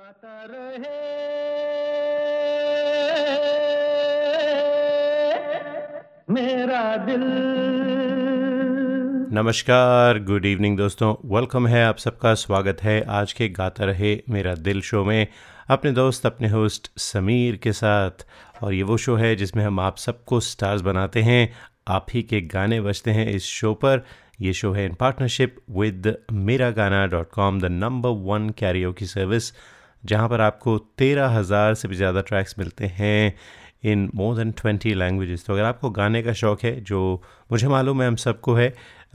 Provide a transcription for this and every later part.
गाता रहे। मेरा दिल। नमस्कार गुड इवनिंग दोस्तों। वेलकम है आप सबका, स्वागत है। आज के गाता रहे मेरा दिल शो में अपने दोस्त, अपने होस्ट समीर के साथ। और ये वो शो है जिसमें हम आप सबको स्टार्स बनाते हैं। आप ही के गाने बजते हैं इस शो पर। ये शो है इन partnership with Mera Gana dot com the number one Cairo की सर्विस जहाँ पर आपको तेरह हज़ार से भी ज़्यादा ट्रैक्स मिलते हैं in more than twenty languages तो अगर आपको गाने का शौक़ है जो मुझे मालूम है हम सबको है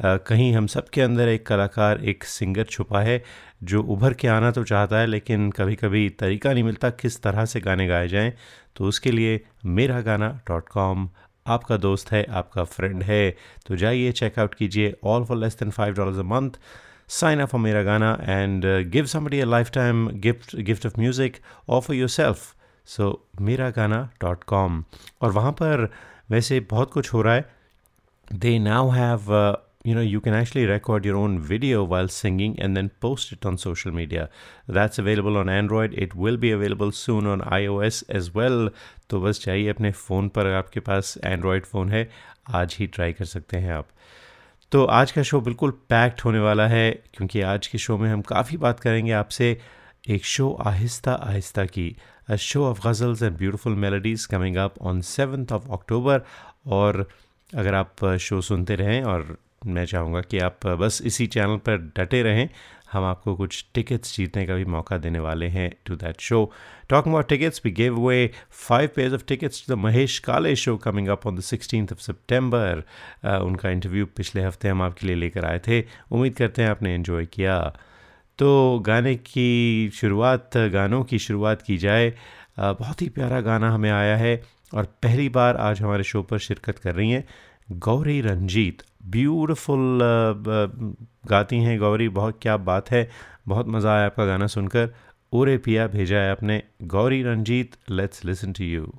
आ, कहीं हम सब के अंदर एक कलाकार एक सिंगर छुपा है जो उभर के आना तो चाहता है लेकिन कभी कभी तरीका नहीं मिलता किस तरह से गाने गाए जाएँ तो उसके लिए मेरा गाना डॉट कॉम आपका दोस्त है आपका फ्रेंड है। तो जाइए चेकआउट कीजिए all for less than five dollars a month sign up for Mera Gana and uh, give somebody a lifetime gift gift of music or for yourself. So miragana.com वहाँ पर वैसे बहुत कुछ हो रहा है they now have uh, you know you can actually record your own video while singing and then post it on social media that's available on android it will be available soon on ios as well तो बस चाहिए अपने phone पर आपके पास Android phone है आज ही try कर सकते हैं आप तो आज का शो बिल्कुल पैक्ड होने वाला है, क्योंकि आज के शो में हम काफ़ी बात करेंगे आपसे एक शो आहिस्ता आहिस्ता की। A show of ghazals and beautiful melodies coming up on seventh of October और अगर आप शो सुनते रहें, और मैं चाहूँगा कि आप बस इसी चैनल पर डटे रहें हम आपको कुछ टिकट्स जीतने का भी मौका देने वाले हैं to that show talking about tickets we give away five pairs of tickets to the Mahesh Kale show coming up on the sixteen of September उनका इंटरव्यू पिछले हफ़्ते हम आपके लिए लेकर आए थे। उम्मीद करते हैं आपने इन्जॉय किया। तो गाने की शुरुआत, गानों की शुरुआत की जाए। बहुत ही प्यारा गाना हमें आया है और पहली बार आज हमारे शो पर शिरकत कर रही हैं गौरी रंजीत। ब्यूटीफुल गाती हैं। गौरी, बहुत क्या बात है। बहुत मज़ा आया आपका गाना सुनकर। ओरे पिया भेजा है आपने। Gauri Ranjeet let's listen to you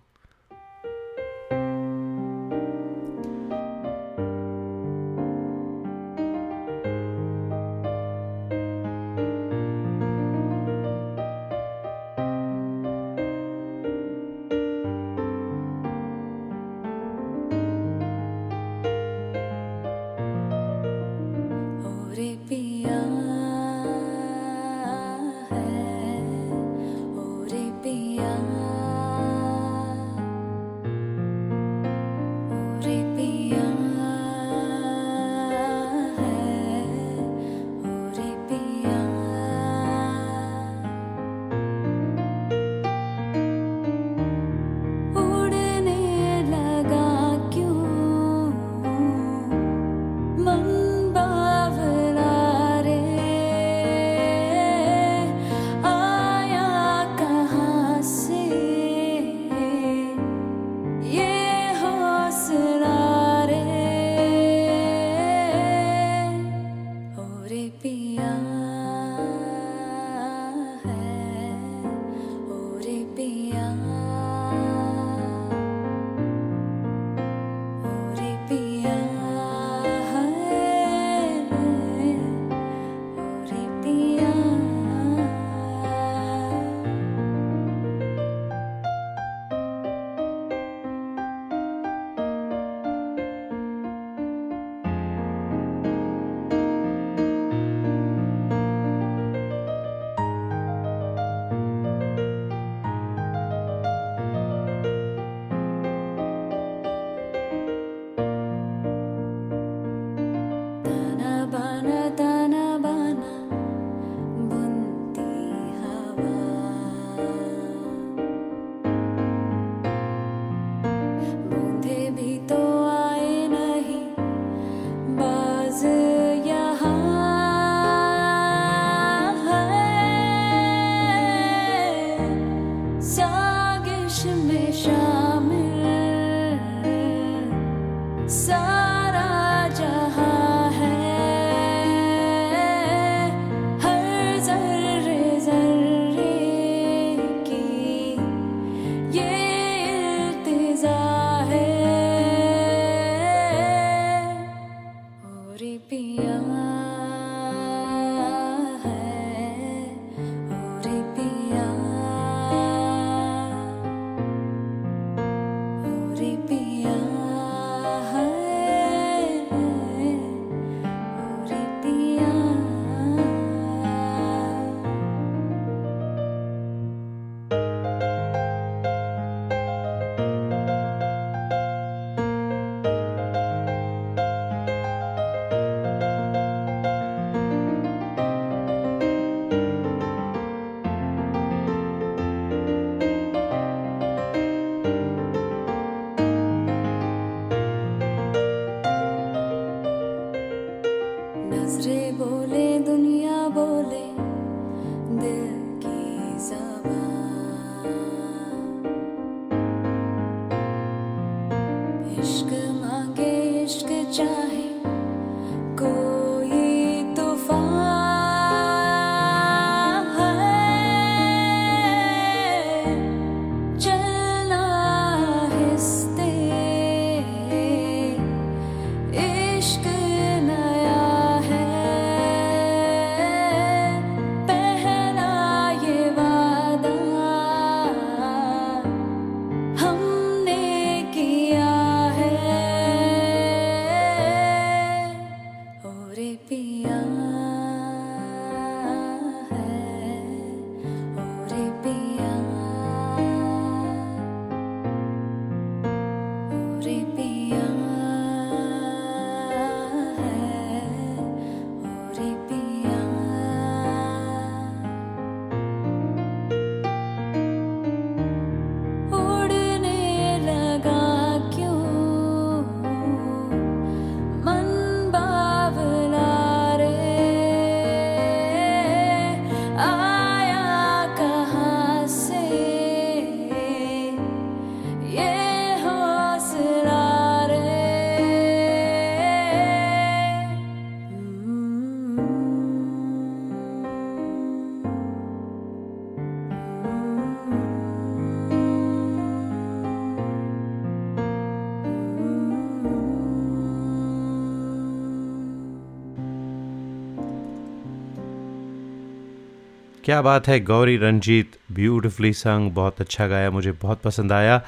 क्या बात है, गौरी रंजीत ब्यूटिफुली संग बहुत अच्छा गाया, मुझे बहुत पसंद आया।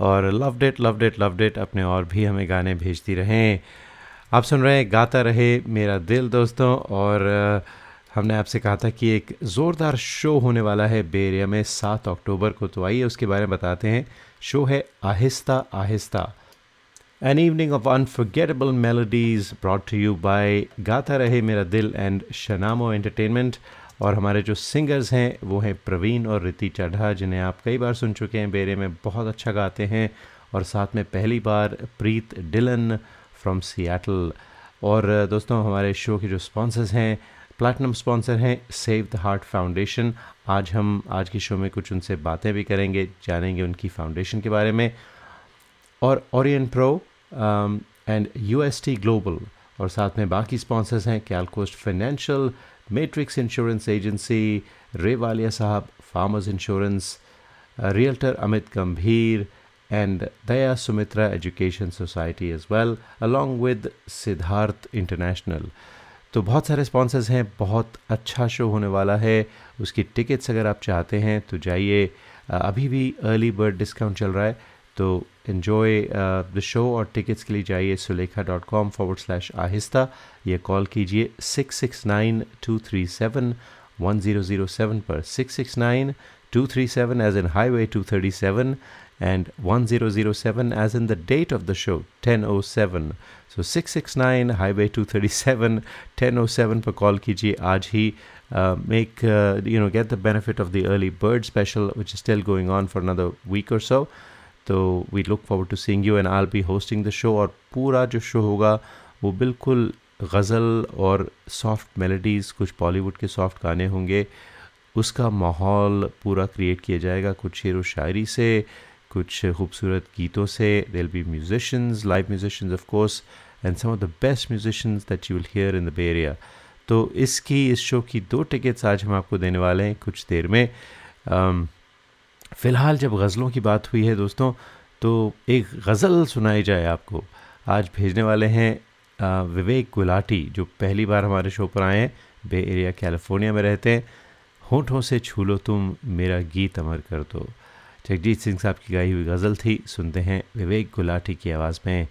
और love that love that love that अपने और भी हमें गाने भेजती रहें। आप सुन रहे हैं, गाता रहे मेरा दिल, दोस्तों, और हमने आपसे कहा था कि एक ज़ोरदार शो होने वाला है बे एरिया में, सात अक्टूबर को। तो आइए उसके बारे में बताते हैं। शो है Aahista Aahista. An evening of unforgettable melodies brought to you by Gaata Rahe Mera दिल एंड शनामो एंटरटेनमेंट और हमारे जो सिंगर्स हैं, वो हैं प्रवीण और रिति चढ़ा जिन्हें आप कई बार सुन चुके हैं, बेरे में बहुत अच्छा गाते हैं। और साथ में पहली बार प्रीत डिलन फ्रॉम सियाटल और दोस्तों, हमारे शो के जो स्पॉन्सर्स हैं प्लैटिनम स्पॉन्सर हैं सेव द हार्ट फाउंडेशन आज हम, आज की शो में कुछ उनसे बातें भी करेंगे, जानेंगे उनकी फाउंडेशन के बारे में। और Orion pro and UST global और साथ में बाकी स्पॉन्सर्स हैं CalCoast financial metrics insurance agency Ray Walia साहब farmers insurance realtor Amit Gambhir and Daya Sumitra education society as well along with Siddharth international तो बहुत सारे स्पॉन्सर्स हैं, बहुत अच्छा शो होने वाला है। उसकी टिकट्स अगर आप चाहते हैं तो जाइए। अभी भी अर्ली बर्ड डिस्काउंट चल रहा है। तो इन्जॉय द शो और टिकट्स के लिए जाइए Sulekha dot com forward slash आहिस्ता ये कॉल कीजिए six six nine two three seven one zero zero seven पर six six nine two three seven as in highway two thirty seven and 1007 as in the date of the show 1007 so 669 highway 237 1007 पर call कीजिए आज ही uh, make uh, you know get the benefit of the early bird special which is still going on for another week or so तो we look forward to seeing you and I'll be hosting the show और पूरा जो show होगा वो बिल्कुल गज़ल और soft melodies कुछ बॉलीवुड के सॉफ्ट गाने होंगे। उसका माहौल पूरा क्रिएट किया जाएगा कुछ शेर व शायरी से कुछ खूबसूरत गीतों से। There be musicians live musicians of course and some of the best musicians that you will hear in the area तो इसकी इस शो की दो टिकट्स आज हम आपको देने वाले हैं कुछ देर में। Um, फ़िलहाल जब गज़लों की बात हुई है दोस्तों तो एक गज़ल सुनाई जाए आपको। आज भेजने वाले हैं विवेक गुलाटी, जो पहली बार हमारे शो पर आए हैं। बे एरिया, कैलिफ़ोर्निया में रहते हैं। होठों से छू लो तुम, मेरा गीत अमर कर दो। जगजीत सिंह साहब की गाई हुई गज़ल थी, सुनते हैं विवेक गुलाटी की आवाज़ में।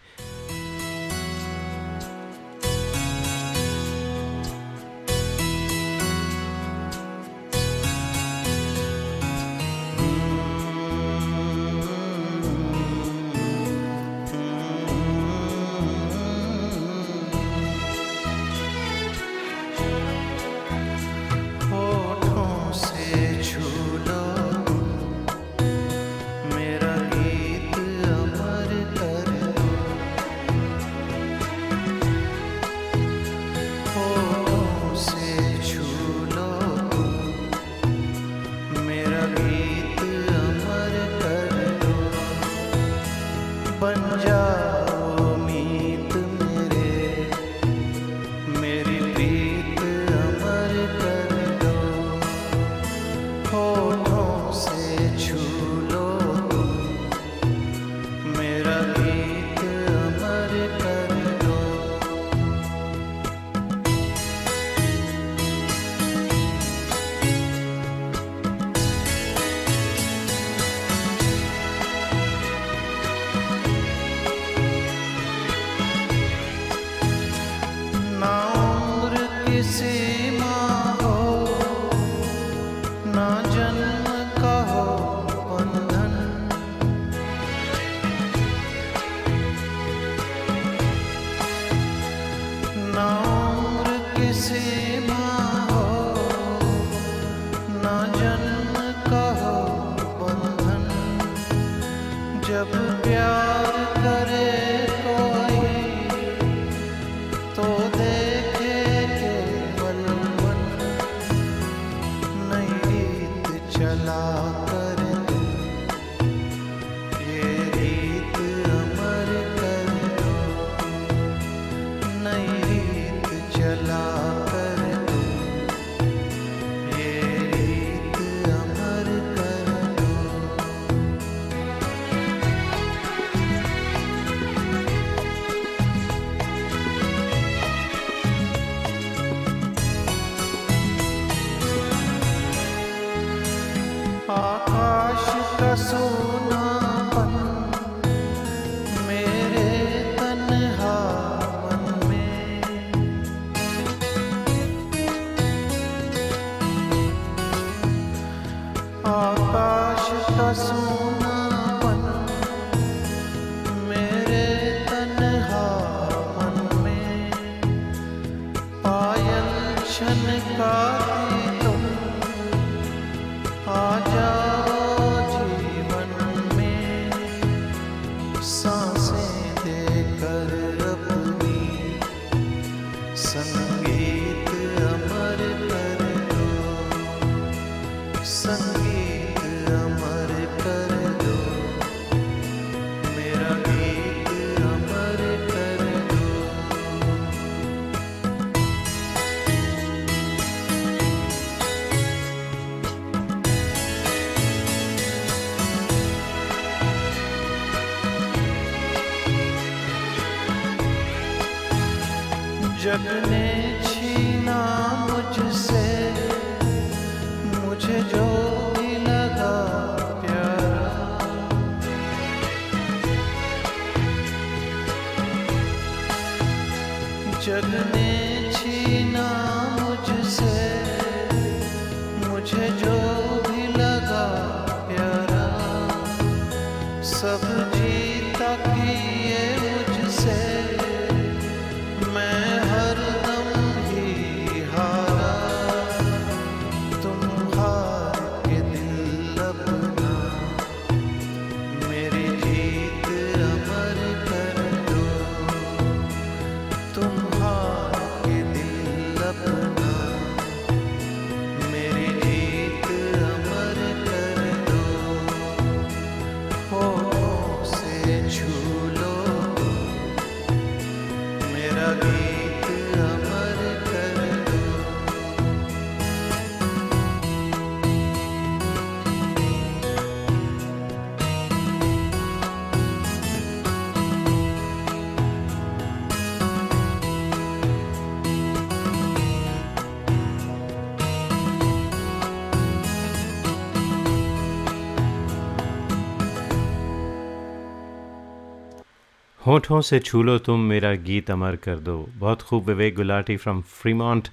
होठों से छू लो तुम मेरा गीत अमर कर दो। बहुत खूब विवेक गुलाटी फ्रॉम फ्रीमॉन्ट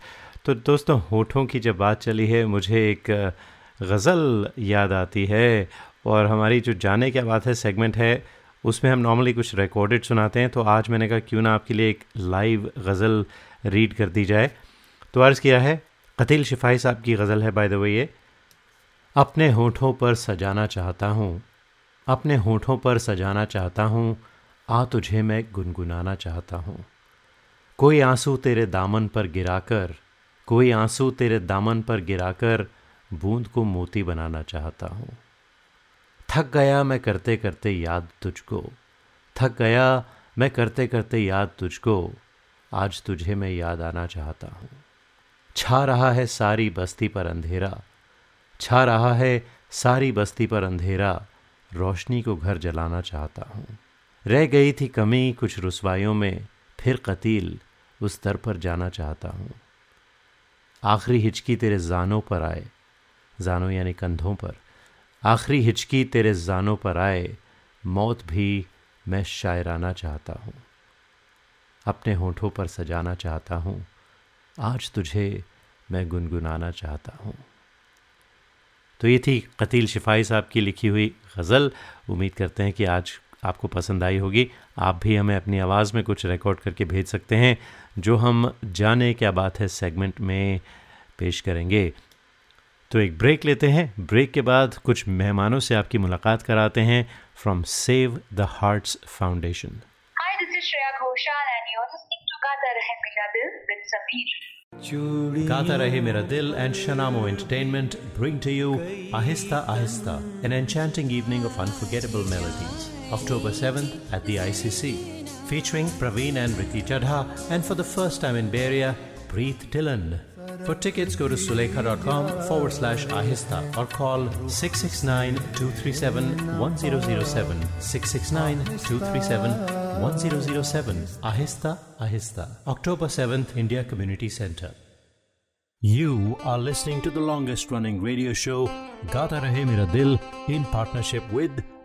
तो दोस्तों, होठों की जब बात चली है, मुझे एक गज़ल याद आती है और हमारी जो जाने क्या बात है सेगमेंट है, उसमें हम नॉर्मली कुछ रिकॉर्डेड सुनाते हैं। तो आज मैंने कहा, क्यों ना आपके लिए एक लाइव गज़ल रीड कर दी जाए। तो अर्ज़ किया है कतील शिफाई साहब की गज़ल है बाय द वे ये। अपने होठों पर सजाना चाहता हूँ, अपने होठों पर सजाना चाहता हूँ आ तुझे मैं गुनगुनाना चाहता हूँ। कोई आँसू तेरे दामन पर गिराकर, कोई आँसू तेरे दामन पर गिराकर बूंद को मोती बनाना चाहता हूँ। थक गया मैं करते करते याद तुझको। थक गया मैं करते करते याद तुझको। आज तुझे मैं याद आना चाहता हूँ। छा रहा है सारी बस्ती पर अंधेरा। छा रहा है सारी बस्ती पर अंधेरा। रोशनी को घर जलाना चाहता हूँ। रह गई थी कमी कुछ रसवाइयों में, फिर कतील उस दर पर जाना चाहता हूँ। आखिरी हिचकी तेरे जानों पर आए, जानों यानी कंधों पर। आखिरी हिचकी तेरे जानों पर आए, मौत भी मैं शायराना चाहता हूँ। अपने होठों पर सजाना चाहता हूँ, आज तुझे मैं गुनगुनाना चाहता हूँ। तो ये थी कतील शिफाई साहब की लिखी हुई गज़ल। उम्मीद करते हैं कि आज आपको पसंद आई होगी। आप भी हमें अपनी आवाज़ में कुछ रिकॉर्ड करके भेज सकते हैं जो हम जाने क्या बात है सेगमेंट में पेश करेंगे। तो एक ब्रेक लेते हैं। ब्रेक के बाद कुछ मेहमानों से आपकी मुलाकात कराते हैं from save the hearts foundation Hi, this is Shreya Ghoshal and you're listening to Gata Rahe Mera Dil with Sameer. Gata Rahe Mera October 7th at the ICC, featuring Praveen and Ricky Chadha, and for the first time in Area, Preet Dillon. For tickets, go to sulekha.com forward slash ahista or call 669 237 1007. 669 237 1007. Ahista Ahista. October 7th, India Community Center. You are listening to the longest running radio show, Gata Rahe Mera Dil, in partnership with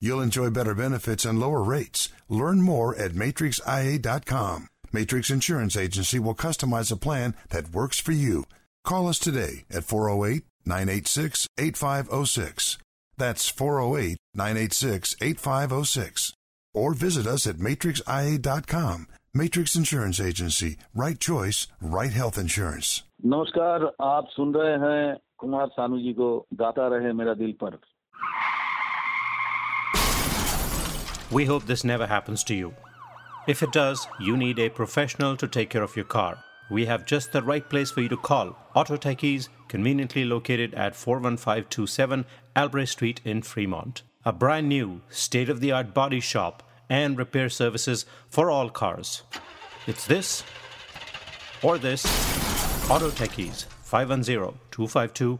You'll enjoy better benefits and lower rates. Learn more at matrixia.com. Matrix Insurance Agency will customize a plan that works for you. Call us today at 408 986 8506. That's 408 986 8506. Or visit us at matrixia.com. Matrix Insurance Agency. Right choice, right health insurance. नमस्कार आप सुन रहे हैं कुमार सानू जी को गाता रहे मेरा दिल पर we hope this never happens to you. If it does, you need a professional to take care of your car. We have just the right place for you to call. Auto Techies, conveniently located at 41527 Albrae Street in Fremont. A brand new, state of the art body shop and repair services for all cars. It's this or this. Auto Techies, 510 252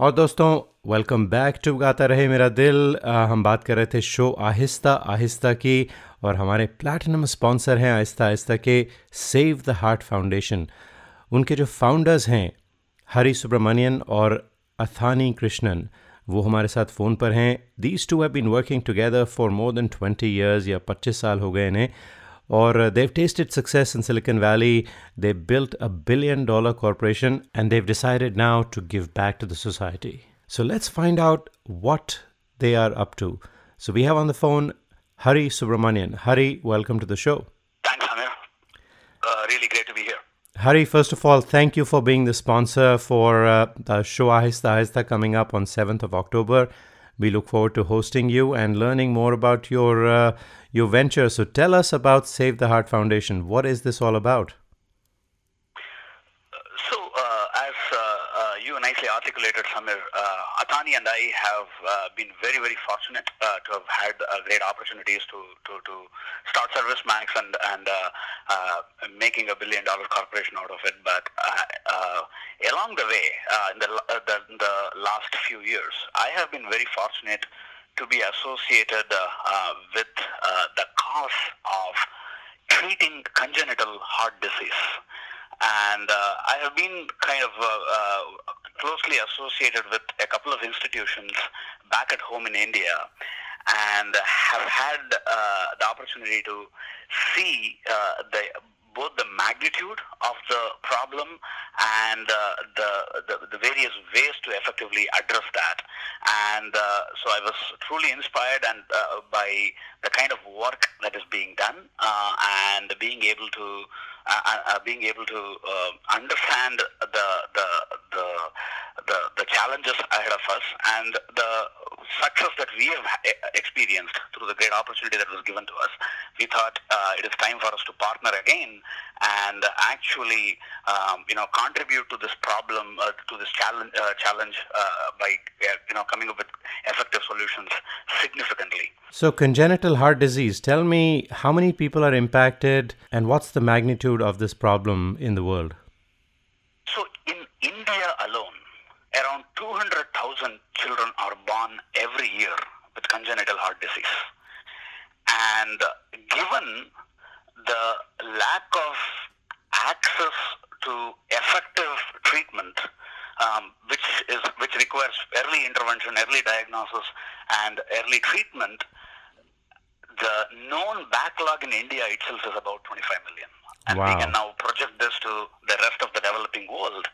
और दोस्तों welcome back to गाता रहे मेरा दिल। आ, हम बात कर रहे थे show Aahista Aahista की और हमारे प्लैटिनम स्पॉन्सर हैं आहिस्ता आहिस्ता के सेव द हार्ट फाउंडेशन उनके जो फाउंडर्स हैं हरी सुब्रमण्यन और अथानी कृष्णन वो हमारे साथ फ़ोन पर हैं। These two have been working together for more than twenty years या पच्चीस साल हो गए इन्हें। Or uh, they've tasted success in Silicon Valley. They built a billion dollar corporation and they've decided now to give back to the society. So let's find out what they are up to. So we have on the phone Hari Subramanian. Hari, welcome to the show. Thanks, Amir. Uh, really great to be here. Hari, first of all, thank you for being the sponsor for uh, the show Ahista Ahista coming up on 7th of October. We look forward to hosting you and learning more about your uh, your venture. So tell us about Save the Heart Foundation. What is this all about? So, uh, as uh, uh, you nicely articulated, Samir, and I have uh, been very, very fortunate uh, to have had uh, great opportunities to, to, to start ServiceMax and, and uh, uh, making a billion dollar corporation out of it. But uh, along the way, in the, the, the last few years, I have been very fortunate to be associated with the cause of treating congenital heart disease. And uh, I have been kind of uh, uh, closely associated with a couple of institutions back at home in India and have had uh, the opportunity to see uh, the both the magnitude of the problem and uh, the, the the various ways to effectively address that. And uh, so I was truly inspired and uh, by the kind of work that is being done uh, and being able to uh, being able to uh, understand the the the the, the challenges ahead of us and the success that we have experienced through the great opportunity that was given to us, we thought uh, it is time for us to partner again and actually, um, you know, contribute to this problem, uh, to this challenge, uh, challenge uh, by, uh, you know, coming up with effective solutions significantly. So, congenital heart disease, tell me how many people are impacted and what's the magnitude of this problem in the world? So, in India alone, around 200,000 children are born every year with congenital heart disease. And given the lack of access to effective treatment, um, which is which requires early intervention, early diagnosis, and early treatment, the known backlog in India itself is about 25 million. And we can now project this to the rest of the developing world.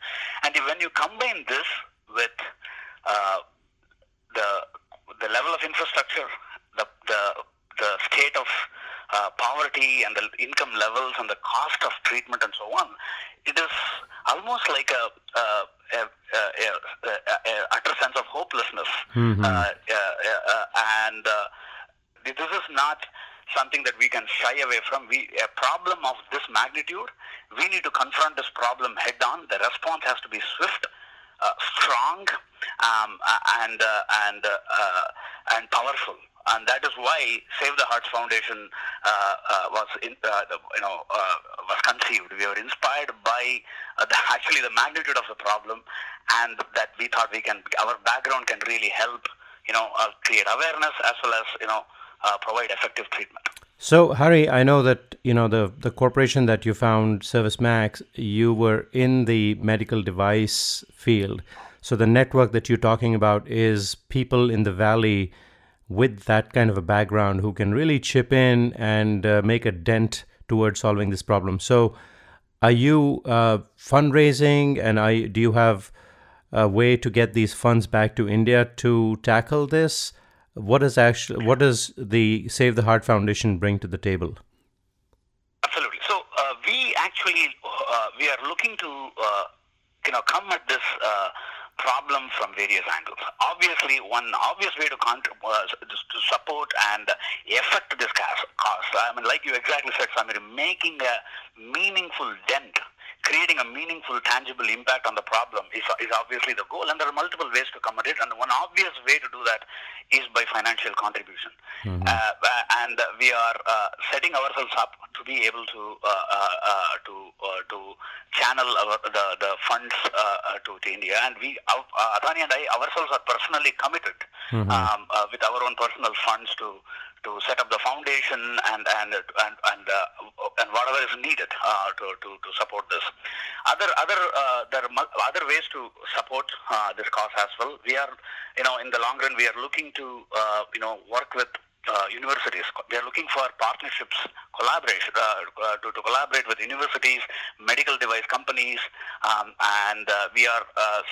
And when you combine this with uh, the the level of infrastructure, the the the state of uh, poverty and the income levels and the cost of treatment and so on, it is almost like a, a, a, a, a, a, a utter sense of hopelessness. Mhm. Uh, uh, uh, and uh, this is not something that we can shy away from. We a problem of this magnitude, we need to confront this problem head on. The response has to be swift, uh, strong, um, uh, and uh, and uh, uh, and powerful. And that is why Save the Hearts Foundation uh, was, in, you know, was conceived. We were inspired by the, actually the magnitude of the problem, and that we thought we can, our background can really help, you know, create awareness as well as, you know, uh, provide effective treatment. So, Hari, I know that you know the the corporation that you found, ServiceMax. You were in the medical device field, so the network that you're talking about is people in the valley with that kind of a background who can really chip in and uh, make a dent towards solving this problem. So, are you uh, fundraising, and I do you have a way to get these funds back to India to tackle this? What is actually what does the Save the Heart Foundation bring to the table? Absolutely. So uh, we actually uh, we are looking to uh, you know come at this uh, problem from various angles. Obviously, one obvious way to con- uh, to support and affect this cause. I mean, like you exactly said, Samir, making a meaningful dent. Creating a meaningful, tangible impact on the problem is, is obviously the goal, and there are multiple ways to come at it. And one obvious way to do that is by financial contribution. Uh, uh, and we are uh, setting ourselves up to be able to uh, uh, uh, to uh, to channel our, the the funds to, to India, and we uh, Athani and I ourselves are personally committed um, uh, with our own personal funds to to set up the foundation and and and and, uh, and whatever is needed uh, to, to to support this. Other other uh, there are other ways to support uh, this cause as well. We are you know in the long run we are looking to uh, you know work with uh, universities. We are looking for partnerships, collaboration to, to collaborate with universities, medical device companies, um, and we are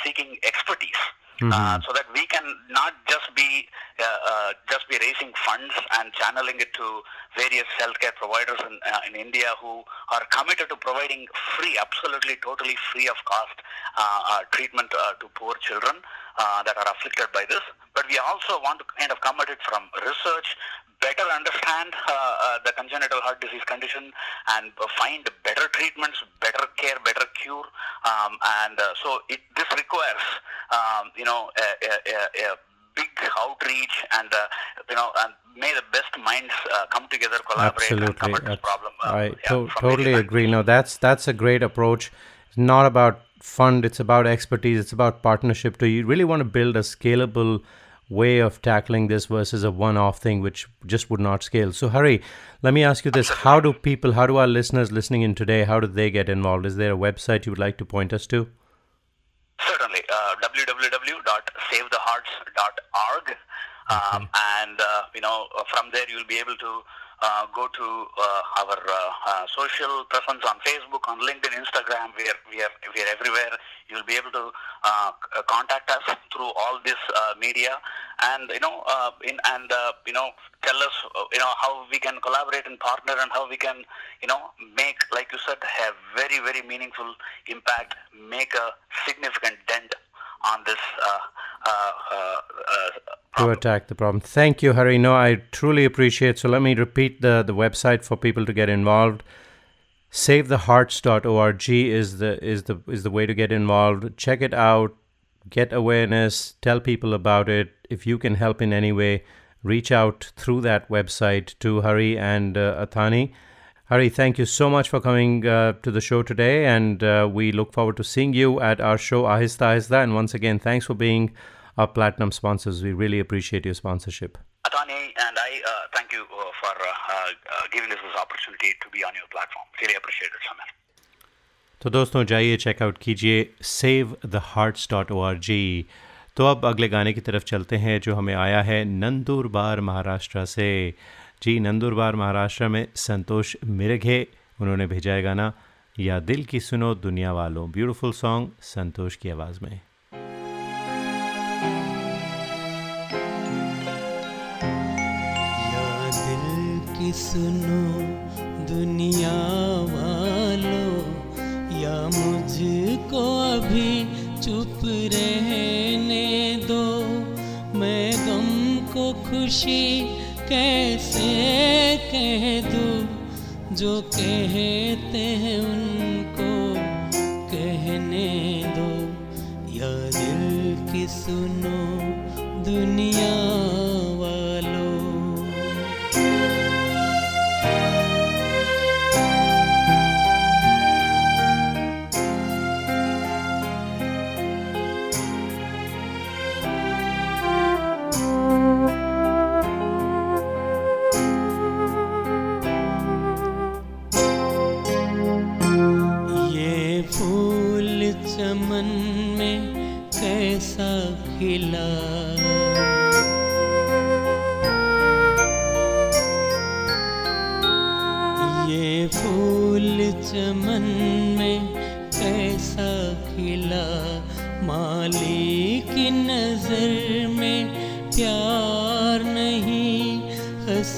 seeking expertise. Uh, so that we can not just be uh, uh, just be raising funds and channeling it to various healthcare providers in, uh, in India who are committed to providing free, absolutely, totally free of cost uh, uh, treatment to poor children. Uh, that are afflicted by this. But we also want to kind of come at it from research, better understand uh, uh, the congenital heart disease condition, and find better treatments, better care, better cure. Um, and uh, so it, this requires, um, you know, a, a, a, big outreach and uh, you know and may the best minds uh, come together collaborate and come Absolutely. at this problem uh, I yeah, to- totally agree. No, that's that's a great approach. It's not about fund. It's about expertise. It's about partnership. Do you really want to build a scalable way of tackling this versus a one-off thing which just would not scale? So, Hari, let me ask you this: How do people, how do our listeners listening in today, how do they get involved? Is there a website you would like to point us to? Certainly, uh, www.savethehearts.org, um, and uh, you know from there you'll be able to uh, go to uh, our uh, uh, social presence on Facebook, on LinkedIn, Instagram. We are we are we are everywhere. You'll be able to uh, uh, contact us through all this media, and you know in and you know tell us you know how we can collaborate and partner, and how we can you know make like you said have very very meaningful impact, make a significant dent on this uh, uh, uh, to attack the problem. Thank you, Hari. No, I truly appreciate. So let me repeat the the website for people to get involved. SaveTheHearts.org is the is the is the way to get involved. Check it out. Get awareness. Tell people about it. If you can help in any way, reach out through that website to Hari and uh, Athani. Hari, thank you so much for coming uh, to the show today, and uh, we look forward to seeing you at our show Ahista Ahista. And once again, thanks for being our platinum sponsors. We really appreciate your sponsorship. Athani and I uh, thank you uh, for uh, uh, giving us this opportunity to be on your platform. Really appreciate it, Samir. तो दोस्तों जाइए check out कीजिए save the hearts dot O R G तो अब अगले गाने की तरफ चलते हैं जो हमें आया है नंदूरबार महाराष्ट्र से जी, नंदुरबार महाराष्ट्र में संतोष मिरघे, उन्होंने भेजा है गाना, या दिल की सुनो दुनिया वालों, ब्यूटीफुल सॉन्ग, संतोष की आवाज़ में। या दिल की सुनो दुनिया वालों, या मुझको अभी चुप रहने दो, मैं गम को खुशी कैसे कह दो? जो कहते हैं उनको कहने दो। या दिल की सुनो दुनिया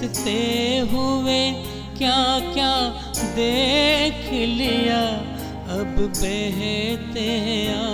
हँसते हुए क्या क्या देख लिया अब बहते हैं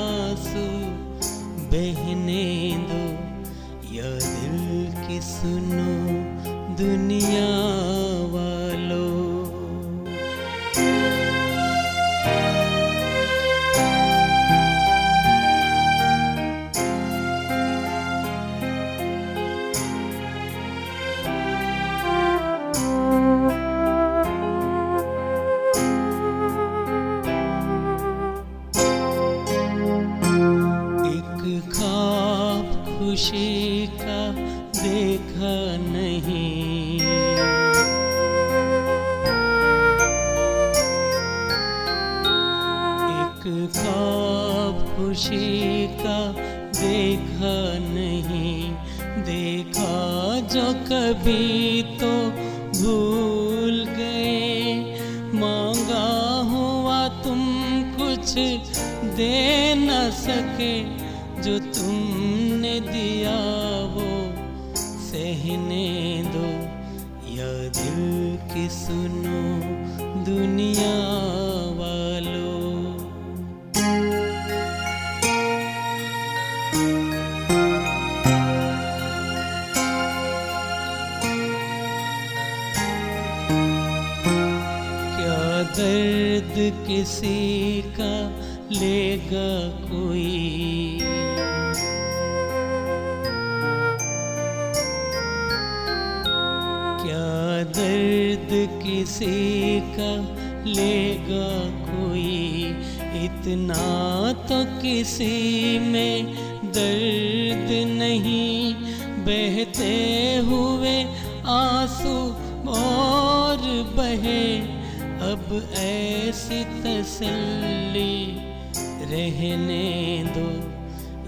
दो।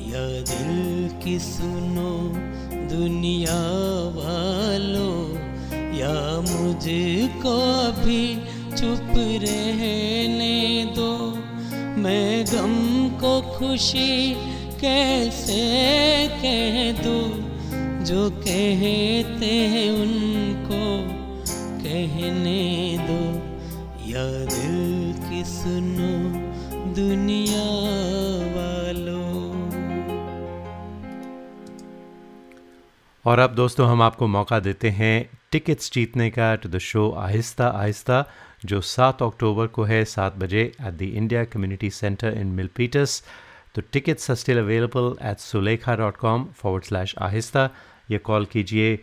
या दिल की सुनो, दुनिया वालों। या मुझको भी चुप रहने दो। मैं गम को खुशी कैसे कह दूँ? जो कहते हैं उनको कहने दो। या दिल की सुनो, दुनिया और अब दोस्तों हम आपको मौका देते हैं टिकट्स जीतने का टू द शो आहिस्ता आहिस्ता, जो 7 अक्टूबर को है, सात बजे at the India community centre in Milpitas तो tickets are still available at Sulekha dot com forward slash Aahista. या कॉल कीजिए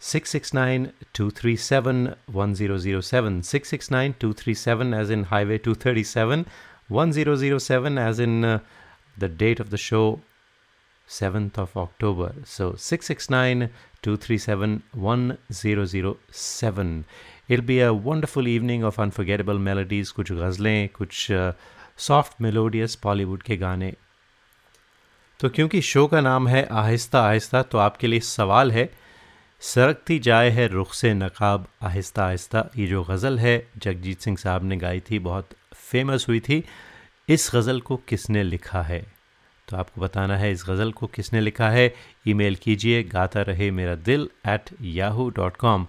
six six nine two three seven one zero zero seven six six nine two three seven as in highway two thirty seven one zero zero seven as in the date of the show 7th of October. So 669 237 1007. It'll be a wonderful evening of unforgettable melodies, कुछ गज़लें कुछ soft melodious Bollywood के गाने तो क्योंकि show का नाम है आहिस्ता आहिस्ता तो आपके लिए सवाल है सरकती जाए है रुख से नकाब आहिस्ता आहिस्ता ये जो गज़ल है जगजीत सिंह साहब ने गाई थी बहुत फ़ेमस हुई थी इस गज़ल को किसने लिखा है तो आपको बताना है, इस गज़ल को किसने लिखा है? ईमेल कीजिए, Gata Rahe Mera Dil at Yahoo dot com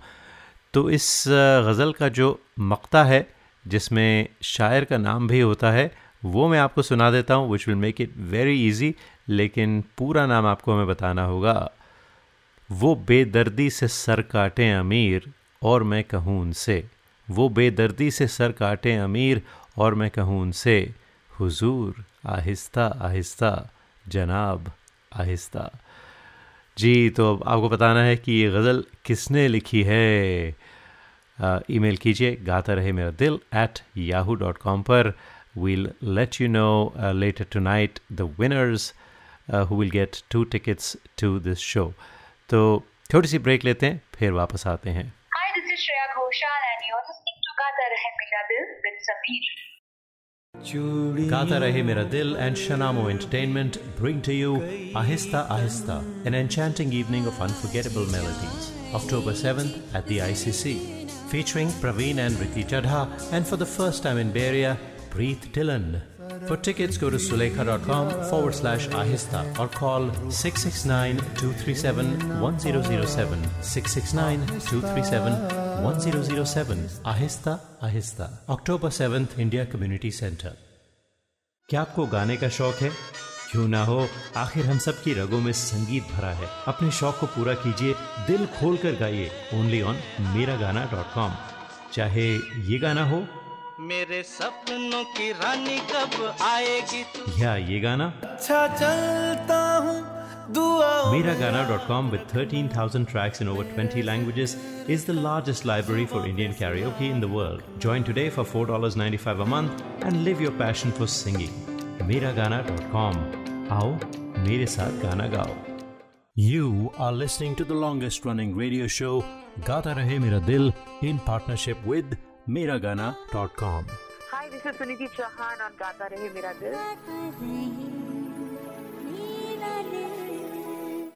तो इस गज़ल का जो मक्ता है, जिसमें शायर का नाम भी होता है, वो मैं आपको सुना देता हूँ which will make it very easy लेकिन पूरा नाम आपको हमें बताना होगा। वो बेदर्दी से सर काटें अमीर, और मैं कहूँ उनसे। वो बेदर्दी से सर काटें अमीर, और मैं कहूँ उनसे। हुजूर आहिस्ता आहिस्ता जनाब आहिस्ता। जी तो अब आपको बताना है कि ये गज़ल किसने लिखी है? ईमेल कीजिए Gaata Rahe Mera Dil at Yahoo dot com पर। We'll let you know later tonight the winners who will get two tickets to this show तो थोड़ी सी ब्रेक लेते हैं फिर वापस आते हैं। Hi, this is Shreya Ghoshal and you're listening to Gata Rahe Mera Dil with Sameer. Gata Rahe Mera and Shanamo Entertainment bring to you Ahista Ahista, an enchanting evening of unforgettable melodies. October 7th at the ICC, featuring Praveen and Riti Chadha, and for the first time in Area, Preet Dillon. For tickets, go to sulekha.com forward slash ahista or call 669 237 1007. 669 237 1007. आहिस्ता Ahista. October 7th, India Community Center. क्या आपको गाने का शौक है क्यों ना हो आखिर हम सब की रगों में संगीत भरा है अपने शौक को पूरा कीजिए दिल खोल कर गाइए ओनली ऑन मेरा गाना डॉट कॉम चाहे ये गाना हो मेरे सपनों की रानी कब आएगी या ये गाना अच्छा चलता हूँ Meragana.com, with 13,000 tracks in over 20 languages, is the largest library for Indian karaoke in the world. Join today for $4.95 a month and live your passion for singing. Meragana.com. How? Mere Saath Gana Gao. You are listening to the longest running radio show, Gata Rahe Mera Dil, in partnership with Meragana.com. Hi, this is Sunidhi Chauhan on Gata Rahe Mera Dil.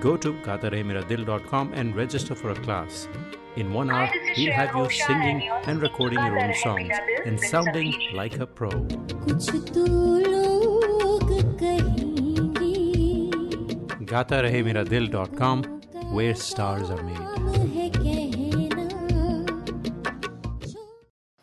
Go to gatarehmeradil.com and register for a class. In one hour, we'll have you singing and recording your own songs and sounding like a pro. gatarehmeradil.com where stars are made.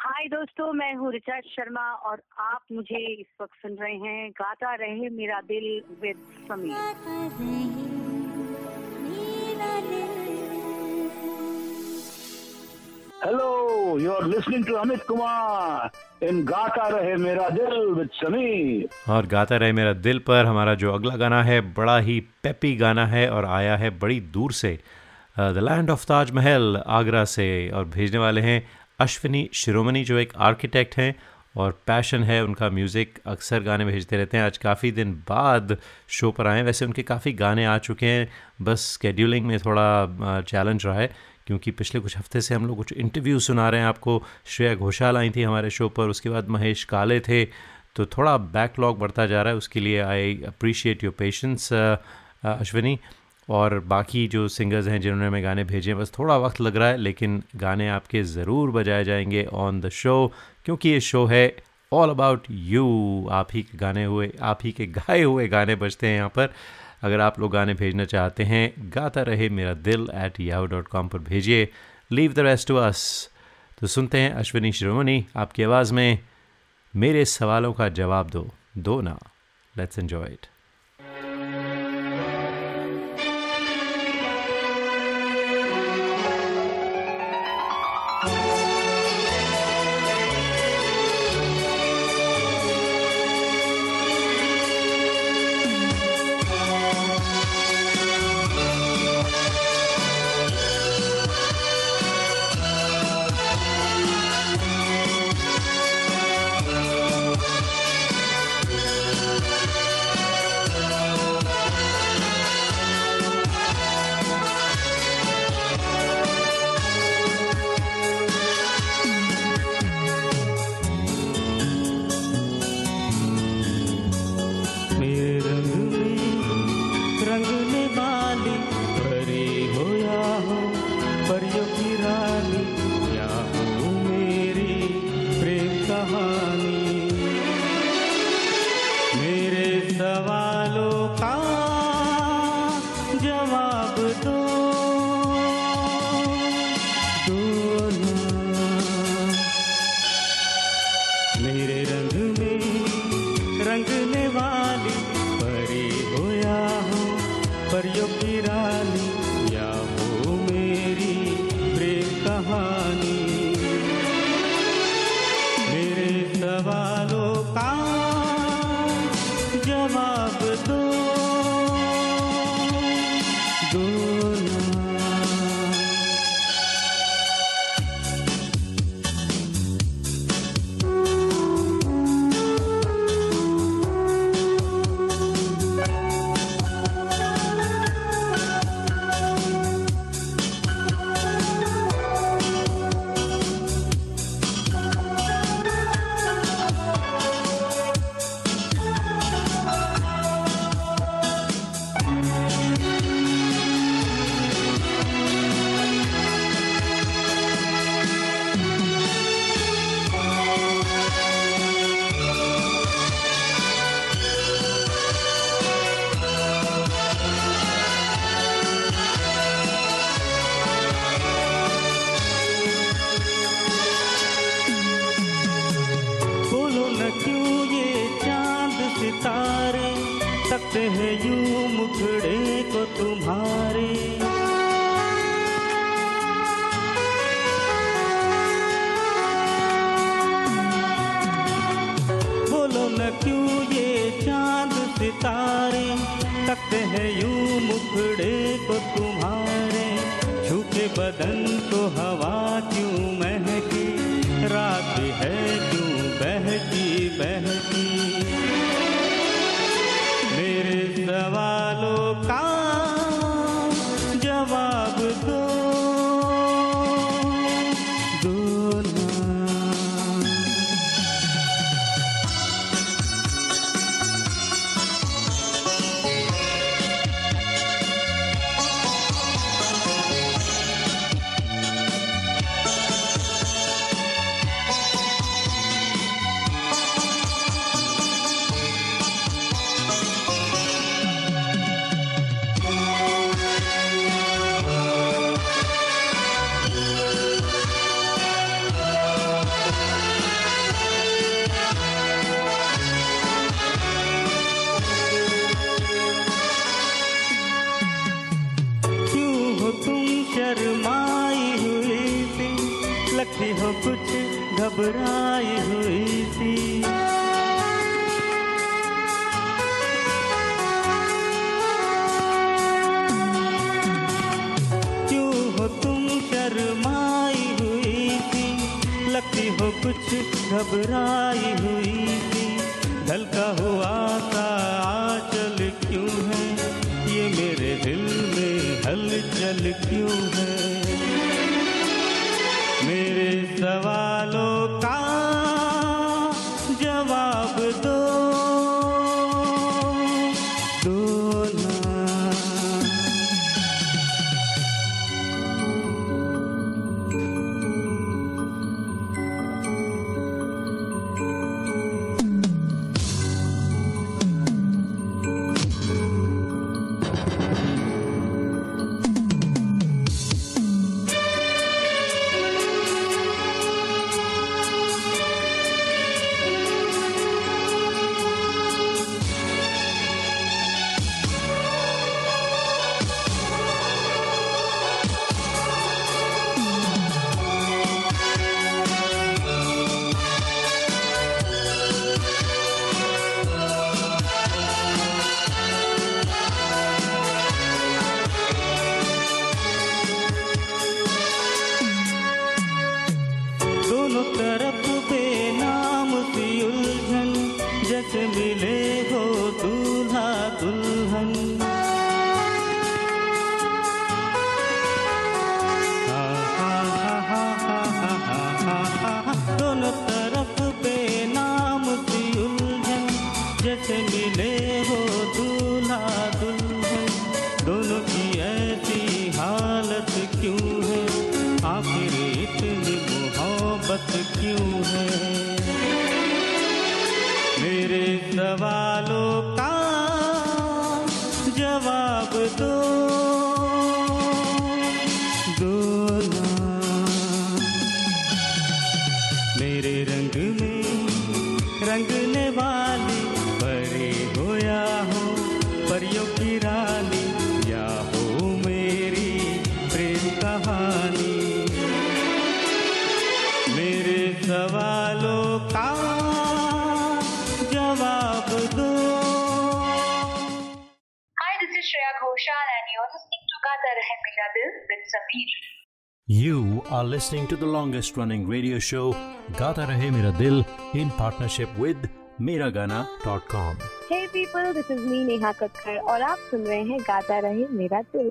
हाय दोस्तों मैं हूँ रिचा शर्मा और आप मुझे इस वक्त सुन रहे हैं Gaata Rahe Mera Dil with Sameer Hello, you're listening to Amit Kumar in Gata Rahe Mera Dil with Sameer. और गाता रहे मेरा दिल पर हमारा जो अगला गाना है बड़ा ही पेपी गाना है और आया है बड़ी दूर से the land of Taj Mahal Agra से और भेजने वाले हैं अश्विनी शिरोमणि जो एक आर्किटेक्ट हैं और पैशन है, उनका म्यूज़िक अक्सर गाने भेजते रहते हैं। आज काफ़ी दिन बाद शो पर आए वैसे उनके काफ़ी गाने आ चुके हैं। बस स्केड्यूलिंग में थोड़ा चैलेंज रहा है, क्योंकि पिछले कुछ हफ़्ते से हम लोग कुछ इंटरव्यू सुना रहे हैं। आपको श्रेया घोषाल आई थी हमारे शो पर, उसके बाद महेश काले थे। तो थोड़ा बैकलॉग बढ़ता जा रहा है, उसके लिए I appreciate your patience Ashwini. और बाकी जो सिंगर्स हैं जिन्होंने हमें गाने भेजे बस थोड़ा वक्त लग रहा है, लेकिन गाने आपके ज़रूर बजाए जाएँगे ऑन द शो क्योंकि ये शो है ऑल अबाउट यू आप ही के गाने हुए, आप ही के गाए हुए गाने बजते हैं यहाँ पर। अगर आप लोग गाने भेजना चाहते हैं, गाता Rahe Mera Dil at Yahoo dot com पर भेजिए। Leave the rest to us तो सुनते हैं अश्विनी श्रोमणी आपकी आवाज़ में। मेरे सवालों का जवाब दो दो ना। Let's enjoy it listening to the longest running radio show Gata Rahe Mera Dil in partnership with Miragana.com. Hey people, this is me Neha Kakkar और आप सुन रहे हैं गाता रहे मेरा दिल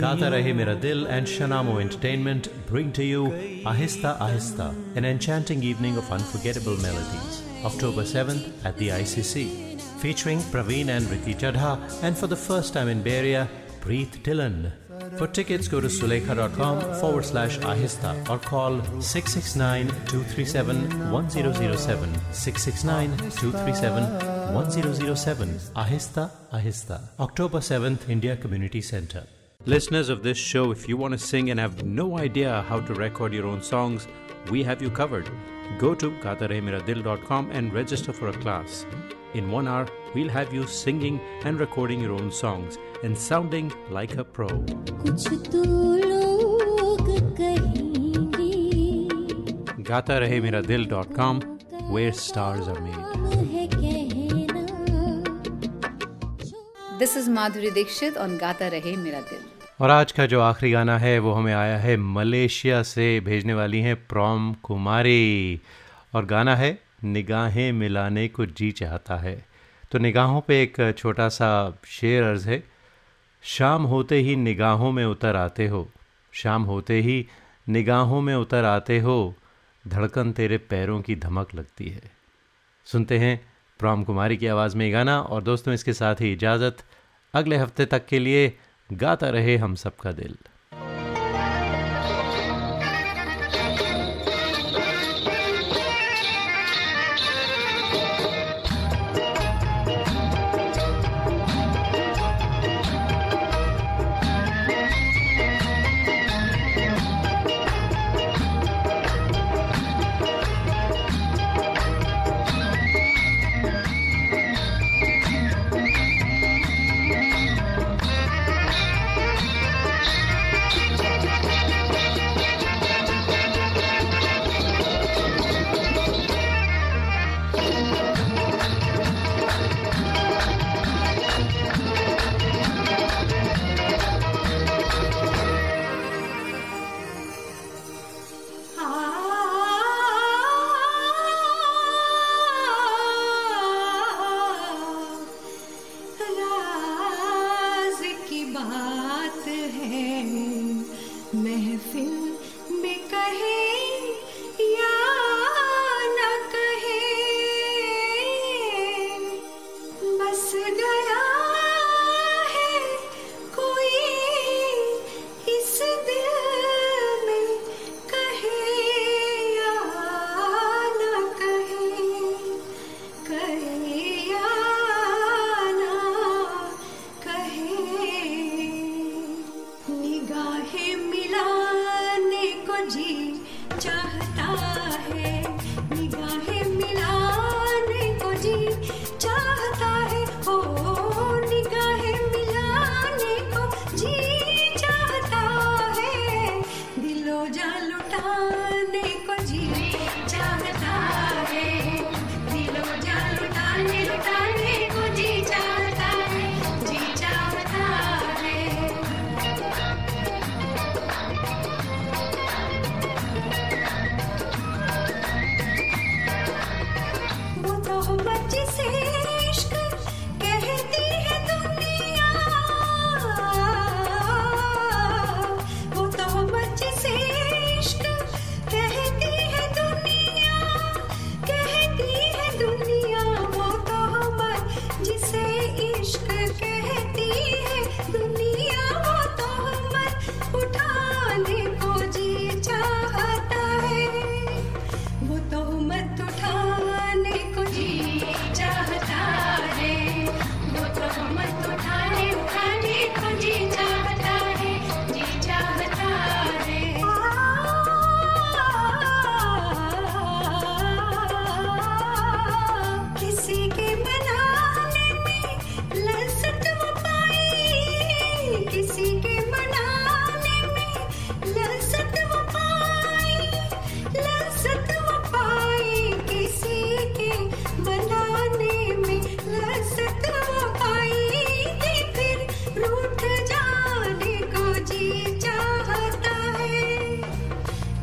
Gaata Rahe Mera and and Entertainment bring to you Ahista Ahista, an enchanting evening of unforgettable melodies. October 7th at the ICC featuring Praveen and Riti Chadha and for the first time in Bay Area, Preet Dillon for tickets go to sulekha.com forward slash ahista or call 669-237-1007 669-237 669-237-1007. Ahista, Ahista. October 7th, India Community Center. Listeners of this show, if you want to sing and have no idea how to record your own songs, we have you covered. Go to gatarehmeradil.com and register for a class. In one hour, we'll have you singing and recording your own songs and sounding like a pro. gatarehmeradil.com where stars are made. This is Madhuri Dixit on Gata Rahe Mera Dil. और आज का जो आखिरी गाना है, वो हमें आया है मलेशिया से भेजने वाली हैं प्रॉम कुमारी। और गाना है, निगाहें मिलाने को जी चाहता है। तो निगाहों पे एक छोटा सा शेर अर्ज़ है, शाम होते ही निगाहों में उतर आते हो, शाम होते ही निगाहों में उतर आते हो, धड़कन तेरे पैरों की धमक लगती है। सुनते हैं प्रॉम कुमारी की आवाज़ में गाना और दोस्तों, इसके साथ ही इजाज़त। अगले हफ़्ते तक के लिए गाता रहे हम सबका दिल। चाहे मिलाने को जी चाहता है।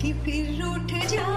कि फिर उठ जा।